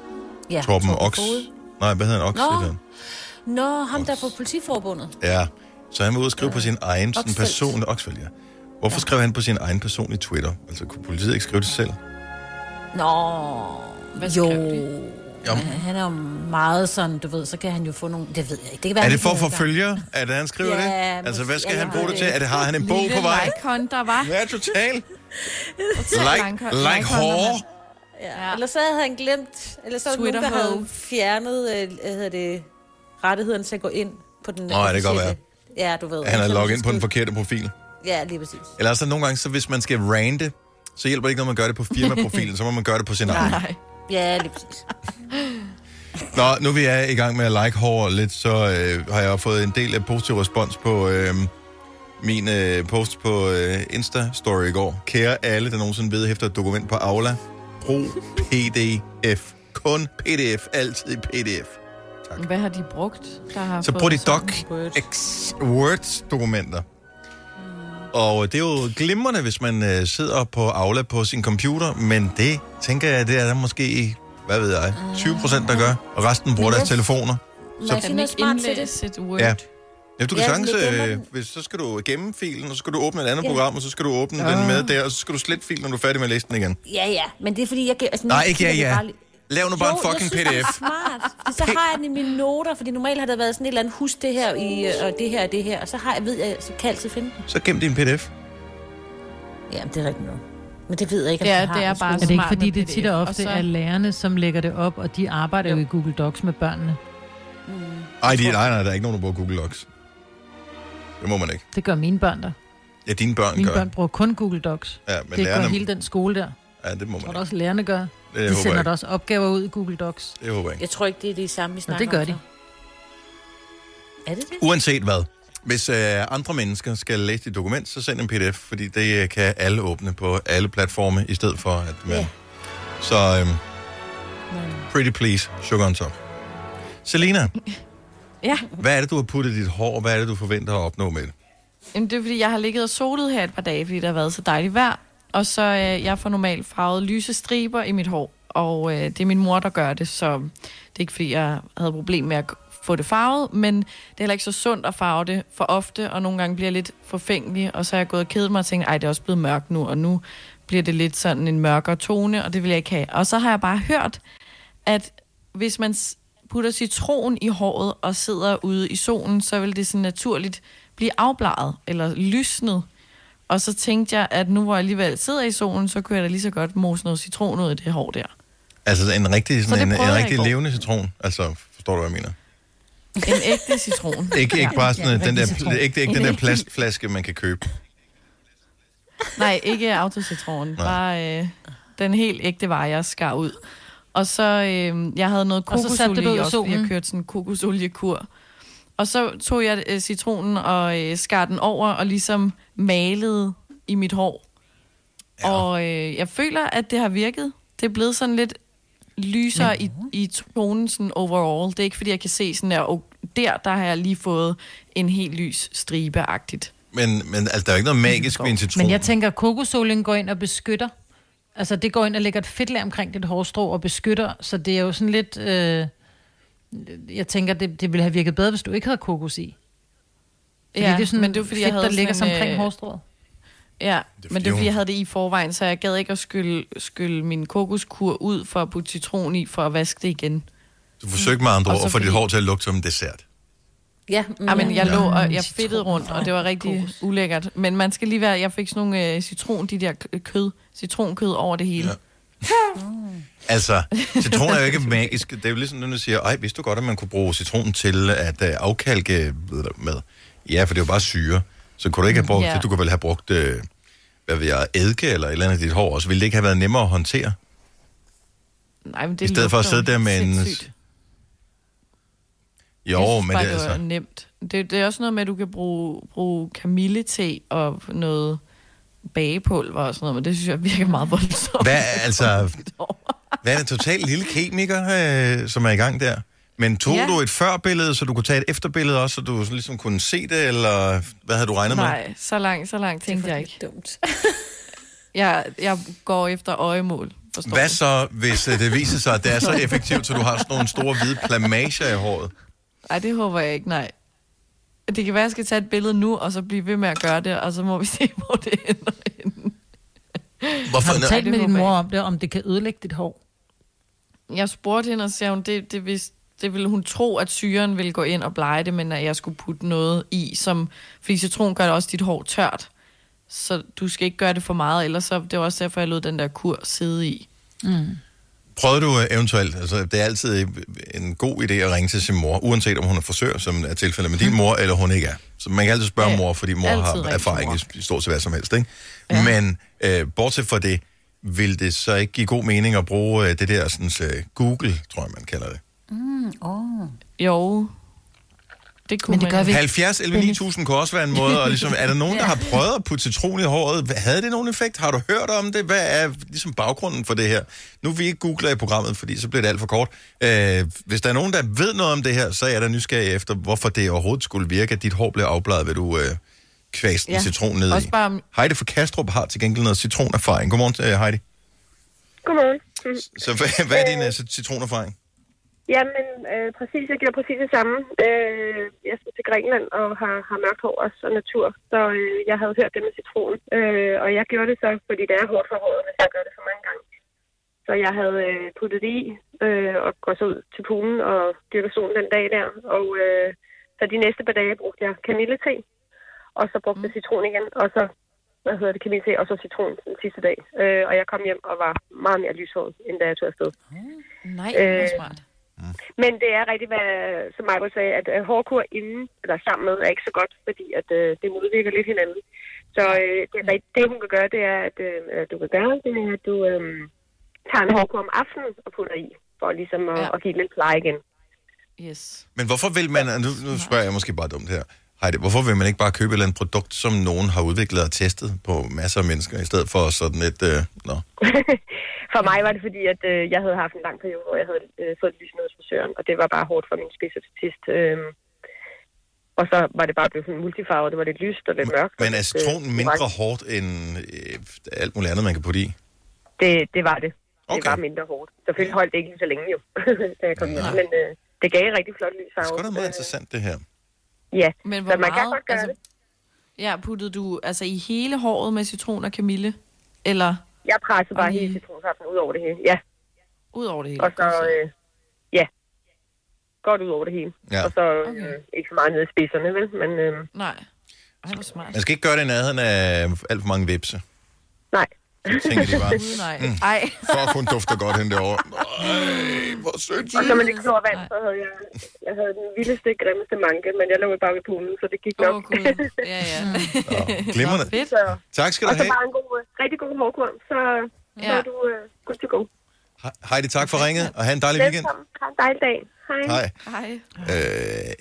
Ja, Torben Torben Ox. Fod. Nej, hvad hedder han? Ox? Nå. Nå, ham der fra politiforbundet. Ja, så han var ude og skrive på sin egen sådan Oxfeldt. person... Oxfeldt, ja. Hvorfor ja. skrev han på sin egen person i Twitter? Altså, kunne politiet ikke skrive det selv? Nå, Hvad jo. skrev de? Jamen. Ja, han er jo meget sådan, du ved, så kan han jo få nogle... Det ved jeg ikke. Det kan være, Er det for at ikke få har følger, at han skriver Ja, det? Altså, hvad skal ja, han bruge det til? det. Er det, har han en bog Lille på vej? [laughs] like der var. Ja, totalt. Like- Like, like whore. Ja. Eller så havde han glemt, eller så var der nogen, der havde fjernet øh, hvad hedder det, rettigheden til at gå ind på den Nå, ja, det kan godt officielle- Ja, du ved. Han har logget ind på den forkerte profil. Ja, lige præcis. Eller så nogle gange, så hvis man skal rante, så hjælper det ikke, når man gør det på firmaprofilen, så må man gøre det på sin egen. Nej. Ja, lige præcis. Nå, nu vi er i gang med at like hårdt lidt, så øh, har jeg fået en del af positiv respons på øh, min øh, post på øh, Insta-story i går. Kære alle, der nogensinde vedhæfter et dokument på Aula, brug PDF. Kun PDF, altid PDF. Hvad har de brugt, der har Så fået brug de DocX Word-dokumenter. Og det er jo glimrende, hvis man øh, sidder på Aula på sin computer, men det tænker jeg, det er der måske, hvad ved jeg, 20 procent, der gør, og resten bruger deres telefoner. Så Kan kan ikke smart til det. indlæse et Word? Ja. Ja, du kan Ja, sagtens, det øh, hvis, så skal du gemme filen, og så skal du åbne et andet Ja. program, og så skal du åbne Ja. den med der, og så skal du slette filen, når du er færdig med at læse den igen. Ja, ja, men det er fordi, jeg... Altså, Nej, ikke ja, ja. bare Lav nu bare en Jo, fucking jeg synes, det PDF. er smart. Så har jeg den i mine noter, fordi normalt har der været sådan et eller andet, husk det her, i, øh, og det her og det her, og så har jeg, ved jeg, så kan jeg altid finde den. Så gem din PDF. Ja, det er rigtigt noget. Men det ved jeg ikke, om Det er- de har det er bare Er det ikke smart fordi, det tit og og ofte så- er lærerne, som lægger det op, og de arbejder jo i Google Docs med børnene? Ej, de, nej, nej, der er ikke nogen, der bruger Google Docs. Det må man ikke. Det gør mine børn der. Ja, dine børn Mine gør. børn bruger kun Google Docs. Ja, men det gør lærerne- hele den skole der. Ja, det må Tror man du også, lærerne gør? Det de jeg sender ikke. da også opgaver ud i Google Docs. Det håber jeg ikke. Jeg tror ikke, det er det samme, vi snakker det gør om. de. Er det det? Uanset hvad. Hvis øh, andre mennesker skal læse dit dokument, så send en pdf, fordi det øh, kan alle åbne på alle platforme, i stedet for at man... Ja. Så øh, pretty please, sugar on top. Selina, [laughs] Ja. hvad er det, du har puttet i dit hår? Hvad er det, du forventer at opnå med det? Jamen, det er fordi, jeg har ligget og solet her et par dage, fordi det har været så dejligt vejr. Og så øh, jeg får normalt farvet lyse striber i mit hår. Og øh, det er min mor, der gør det, så det er ikke fordi, jeg havde problem med at få det farvet, men det er heller ikke så sundt at farve det for ofte, og nogle gange bliver jeg lidt forfængelig, og så er jeg gået og kedet mig og tænkt, ej, det er også blevet mørkt nu, og nu bliver det lidt sådan en mørkere tone, og det vil jeg ikke have. Og så har jeg bare hørt, at hvis man putter citron i håret og sidder ude i solen, så vil det sådan naturligt blive afbladet eller lysnet. Og så tænkte jeg, at nu hvor jeg alligevel sidder i solen, så kunne jeg da lige så godt mose noget citron ud i det hår der. Altså en rigtig, Så sådan det en, en rigtig levende citron. Altså, forstår du, hvad jeg mener? En ægte citron. [laughs] Ikke, ikke bare sådan Ja, den, der, citron. ikke, ikke den En der plastflaske, man kan købe. Nej, ikke autocitronen. Nej. Bare øh, den helt ægte vare, jeg skar ud. Og så, øh, jeg havde noget Og så kokosolie i i også, jeg kørte sådan en kokosoliekur. Og så tog jeg øh, citronen og øh, skar den over og ligesom malede i mit hår. Ja. Og øh, jeg føler, at det har virket. Det er blevet sådan lidt lysere i, i tonen sådan overall. Det er ikke, fordi jeg kan se sådan der, og der, der har jeg lige fået en helt lys stribe-agtigt. Men, men altså, der er jo ikke noget magisk ved en citron. Men jeg tænker, at kokosolien går ind og beskytter. Altså, det går ind og lægger et fedtlag omkring dit hårstrå og beskytter, så det er jo sådan lidt... Øh, jeg tænker, det, det ville have virket bedre, hvis du ikke havde kokos i. Fordi Ja, det er sådan men det er fordi, jeg fedt, havde der ligger sådan omkring øh, hårstrået. Ja, fordi, men det er fordi, jeg havde det i forvejen, så jeg gad ikke at skylle, skylle min kokoskur ud for at putte citron i, for at vaske det igen. Du forsøgte med andre Og ord at få dit hår til at lugte som en dessert. Ja, Ja, men jeg lå og jeg Citron fedtede rundt, og det var rigtig ulækkert. Men man skal lige være, jeg fik sådan nogle øh, citron, de der kød, citronkød over det hele. Ja. Altså, citron er jo ikke magisk. Det er jo ligesom, når du siger, ej, vidste du godt, at man kunne bruge citronen til at uh, afkalke ved du, med? Ja, for det er jo bare syre. Så kunne du ikke have brugt Ja. det. Du kunne vel have brugt, uh, hvad ved jeg, eddike eller et eller andet i dit hår også. Ville det ikke have været nemmere at håndtere? Nej, men det I stedet for at sidde der med en... sindssygt. Jo, jeg synes men bare, det er altså... nemt. Det, det er også noget med, at du kan bruge, bruge kamillete og noget bagepulver og sådan noget, men det synes jeg virker meget voldsomt. Hvad, [laughs] altså, hvad er det totalt lille kemiker, øh, som er i gang der? Men tog Ja. du et førbillede, så du kunne tage et efterbillede også, så du ligesom kunne se det, eller hvad havde du regnet med? Nej, så langt, så langt tænkte jeg ikke. dumt. [laughs] jeg, jeg går efter øjemål. Forstår Hvad så, hvis øh, det viser sig, at det er så effektivt, så du har sådan nogle store hvide plamager i håret? Ej, det håber jeg ikke, nej. Det kan være, at jeg skal tage et billede nu, og så blive ved med at gøre det, og så må vi [laughs] se, hvor det ender. Hvorfor? Har du talt det med din mor om det, om det kan ødelægge dit hår? Jeg spurgte hende, og så sagde hun, det, det, vidste, det ville hun tro, at syren ville gå ind og blege det, men at jeg skulle putte noget i, som, fordi citron gør også dit hår tørt. Så du skal ikke gøre det for meget, ellers så, det var også derfor, jeg lod den der kur sidde i. Mm. Prøvede du øh, eventuelt, altså det er altid en god idé at ringe til sin mor, uanset om hun er frisør, som er tilfældet med din mor, eller hun ikke er. Så man kan altid spørge Ja, mor, fordi mor har erfaring mor. i, i stort set hvad som helst. Ikke? Ja. Men øh, bortset fra det, vil det så ikke give god mening at bruge øh, det der sådan, øh, Google, tror jeg man kalder det. Mm, oh. Jo, det kunne Men det gør vi ikke. 70 11 9000 kunne også være en måde, og ligesom, er der nogen, der har prøvet at putte citron i håret? Hvad- Havde det nogen effekt? Har du hørt om det? Hvad er ligesom baggrunden for det her? Nu vil vi ikke google i programmet, fordi så bliver det alt for kort. Øh, hvis der er nogen, der ved noget om det her, så er jeg da nysgerrig efter, hvorfor det overhovedet skulle virke, at dit hår bliver afbladet, ved du øh, kvæste ja. Ja, citron ned også i. bare om- Heidi fra Kastrup har til gengæld noget citronerfaring. Godmorgen, øh, Heidi. Godmorgen. Så hvad, hvad er din øh, citronerfaring? Jamen, øh, præcis. Jeg gjorde præcis det samme. Øh, jeg skulle til Grækenland og har, har mørkt hår også og natur. Så øh, jeg havde hørt det med citron. Øh, og jeg gjorde det så, fordi det er hårdt for håret, hvis jeg gør det for mange gange. Så jeg havde øh, puttet det i øh, og gået så ud til poolen og dyrket solen den dag der. Og øh, så de næste par dage brugte jeg kamillete. Og så brugte jeg citron igen. Og så hvad hedder det, kamillete og så citron den sidste dag. Øh, og jeg kom hjem og var meget mere lyshåret, end da jeg tog afsted. Nej, Øh, hvor smart. Men det er rigtigt, hvad, som Michael sagde, at hårdkur inden, eller sammen med, er ikke så godt, fordi at, øh, det modvirker lidt hinanden. Så øh, det, er rigtigt. det, hun kan gøre, det er, at øh, du kan gøre, det er, at du øh, tager en hårdkur om aftenen og putter i, for ligesom at, ja. at give lidt pleje igen. Yes. Men hvorfor vil man, nu, nu spørger jeg måske bare dumt her, Heidi, hvorfor vil man ikke bare købe et eller andet produkt, som nogen har udviklet og testet på masser af mennesker, i stedet for sådan et, øh, nå, [laughs] For mig var det fordi, at øh, jeg havde haft en lang periode, hvor jeg havde øh, fået lys ned hos frisøren, og det var bare hårdt for min spids og sidst. Øh, og så var det bare blevet sådan multifarvet. Det var lidt lyst og lidt mørkt. Men er citronen øh, mindre orange. hårdt end øh, alt muligt andet, man kan putte i? Det, det var det. Det var mindre hårdt. Selvfølgelig holdt det ikke lige så længe jo, [laughs] da jeg kom hjem. Men øh, det gav rigtig flot lys farve. Det er meget interessant, det her. Ja, Men så hvor man kan meget, godt gøre altså, det. Ja, puttede du altså i hele håret med citron og kamille? Eller? Jeg pressede bare hele citronsaften ud over det hele. Ja. Ud over det hele? Og så, øh, ja, godt ud over det hele. Ja. Og så øh, ikke så meget nede i spidserne, vel? Men øh, Nej. Ej, smart. Man skal ikke gøre det i nærheden af alt for mange vipse. Så tænker de bare, mm, Ej. fuck, hun dufter godt hen derovre. Ej, hvor sødt. Og så med det klor vand, så havde jeg, jeg havde den vildeste, grimmeste manke, men jeg lå bare ved poolen, så det gik nok. Åh, Gud. Ja, ja. [laughs] Glimrende. Fedt. Så, Tak skal du og så have. bare en god, øh, rigtig god hårkur, så, så Ja. er du uh, good to go. Heidi, tak for ringet, og have en dejlig weekend. Velkommen. Ha' en dejlig dag. Hej. Hej. Hej. Øh,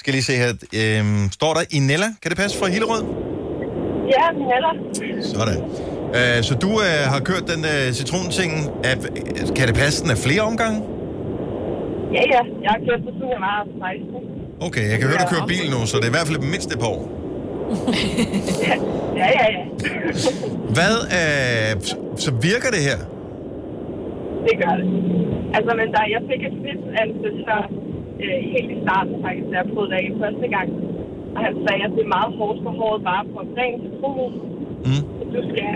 skal lige se her. Øhm, står der Inella? Kan det passe fra Hillerød? Ja, alder. Sådan. Øh, så du øh, har kørt den øh, citronting. Af, kan det passe, den er flere omgange? Ja, ja. Jeg har kørt på var 16. Okay, jeg kan høre, du kører bil nu, så det er i hvert fald mindst et par år. [laughs] Ja, ja, ja. Hvad, øh, så- virker det her? Det gør det. Altså, men der, jeg fik et fedt ansøger øh, helt i starten faktisk, da jeg prøvede det af første gang. Og han sagde, at det er meget hårdt for håret bare på en ren citron. Mm. Du skal,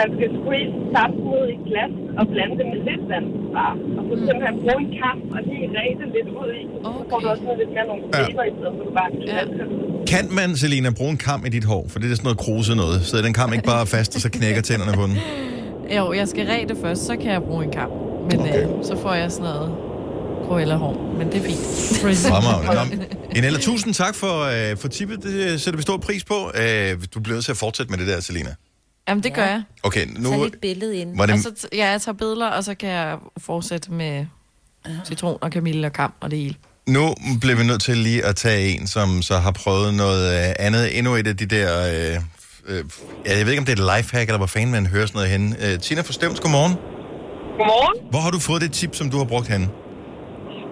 man skal squeeze saften ud i et glas og blande det med lidt vand bare. Og så simpelthen bruge en kam og lige ræse lidt ud i. Okay. Så får du også lidt mere nogle fibrer i stedet for du bare klasker. Kan man, Selina, bruge en kam i dit hår? For det er sådan noget kruse noget. Så den kam ikke bare fast, og så knækker tænderne på den. [laughs] Jo, jeg skal ræde det først, så kan jeg bruge en kam. Men okay. øh, så får jeg sådan noget Cruella-hår. Men det er fint. [laughs] Fremragende. Nå, [laughs] Inella, tusind tak for, øh, for tippet. Det sætter vi stor pris på. Øh, du bliver nødt til at fortsætte med det der, Selina. Jamen, det gør jeg. Okay, nu... Tag lidt billede ind. Var det- Og så, t- ja, jeg tager billeder, og så kan jeg fortsætte med citron og kamille og kam og det hele. Nu bliver vi nødt til lige at tage en, som så har prøvet noget øh, andet. Endnu et af de der... Øh, øh, ja, jeg ved ikke, om det er et lifehack, eller hvor fanden man hører sådan noget henne. Øh, Tina fra godmorgen. Godmorgen. Hvor har du fået det tip, som du har brugt henne?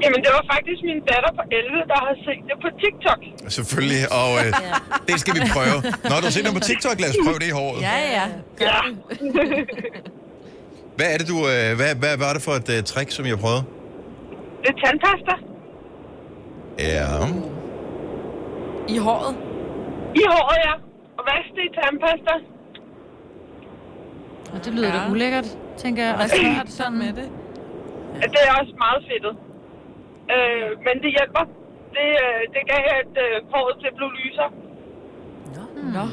Jamen, det var faktisk min datter på 11, der har set det på TikTok. Selvfølgelig, og øh, det skal vi prøve. Når du ser det på TikTok, lad os prøve det i håret. Ja, ja. ja. [laughs] Hvad er det, du... Øh, hvad, hvad var det for et øh, trick, som jeg prøvede? det er tandpasta Ja. I håret? i håret, ja. Og vask det i tandpasta. Og det lyder ja. da ulækkert, tænker jeg. Og svært sådan med det. Det er også meget fedtet. Øh, men det hjælper. Det, øh, det gav, at øh, håret til blev lyser. Nå.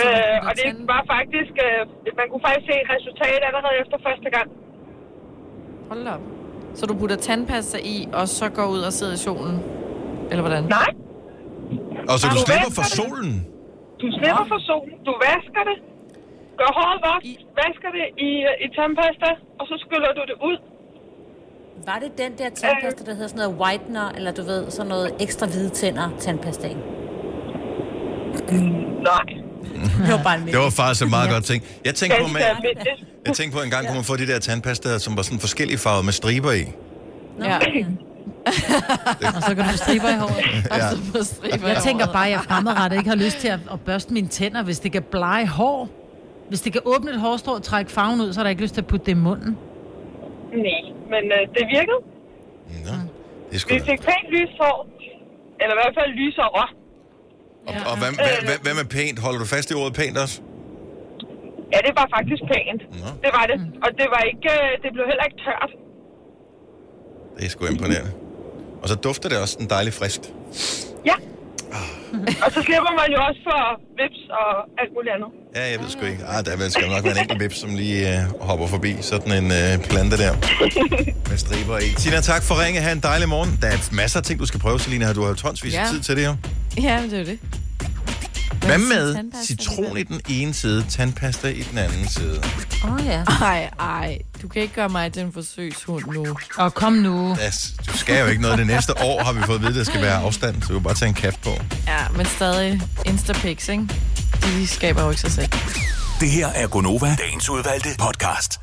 Øh, og det var faktisk... Øh, man kunne faktisk se et resultat allerede efter første gang. Hold op. Så du putter tandpasta i, og så går ud og sidder i solen? Eller hvordan? Nej. Og så du du slipper for det? solen? Du slipper for solen. Du vasker det. Gør håret vådt. Vasker det i, øh, i tandpasta. Og så skyller du det ud. Var det den der tandpasta, der hedder sådan noget whitener, eller du ved, sådan noget ekstra hvide tænder tandpasta i? Nej. Det var bare en Det var faktisk et meget godt ting. Jeg tænkte på, almindeligt. jeg tænkte på, en gang kunne man få de der tandpasta, som var sådan forskellige farver med striber i. [laughs] Ja. Og så kan du striber i håret. Ja. striber Jeg tænker bare, at jeg fremadrettet ikke har lyst til at, at børste mine tænder, hvis det kan blege hår. Hvis det kan åbne et hårstrå og trække farven ud, så har jeg ikke lyst til at putte det i munden. Nej, men øh, det virkede. Det er sgu Vi da- fik pænt lys hår. Eller i hvert fald lysere. Og, og hvad, hvad, hvad, hvad med pænt? Holder du fast i ordet pænt også? Ja, det var faktisk pænt. Det var det. Og det var ikke... øh, Det blev heller ikke tørt. Det er sgu imponerende. Og så dufter det også en dejlig frisk. Ja. [laughs] Og så slipper man jo også for vips og alt muligt andet. Ja, jeg ved sgu ikke. Ah, der vil- skal nok være en enkelt vips, som lige øh, hopper forbi sådan en øh, plante der [laughs] med striber i. Tina, tak for ringe. Ha' en dejlig morgen. Der er masser af ting, du skal prøve, Selina. Du har jo tonsvis af Ja. tid til det her. Ja, det er det. Hvad med citron i den ene side, tandpasta i den anden side? Åh oh, ja. Ej, ej. Du kan ikke gøre mig til en forsøgshund nu. Og kom nu. Altså, du skal jo ikke noget. Det næste år har vi fået at vide, at der skal være afstand, så du kan bare tage en kæft på. Ja, men stadig Instapics, ikke? De skaber jo ikke sig selv. Det her er Gonova, dagens udvalgte podcast.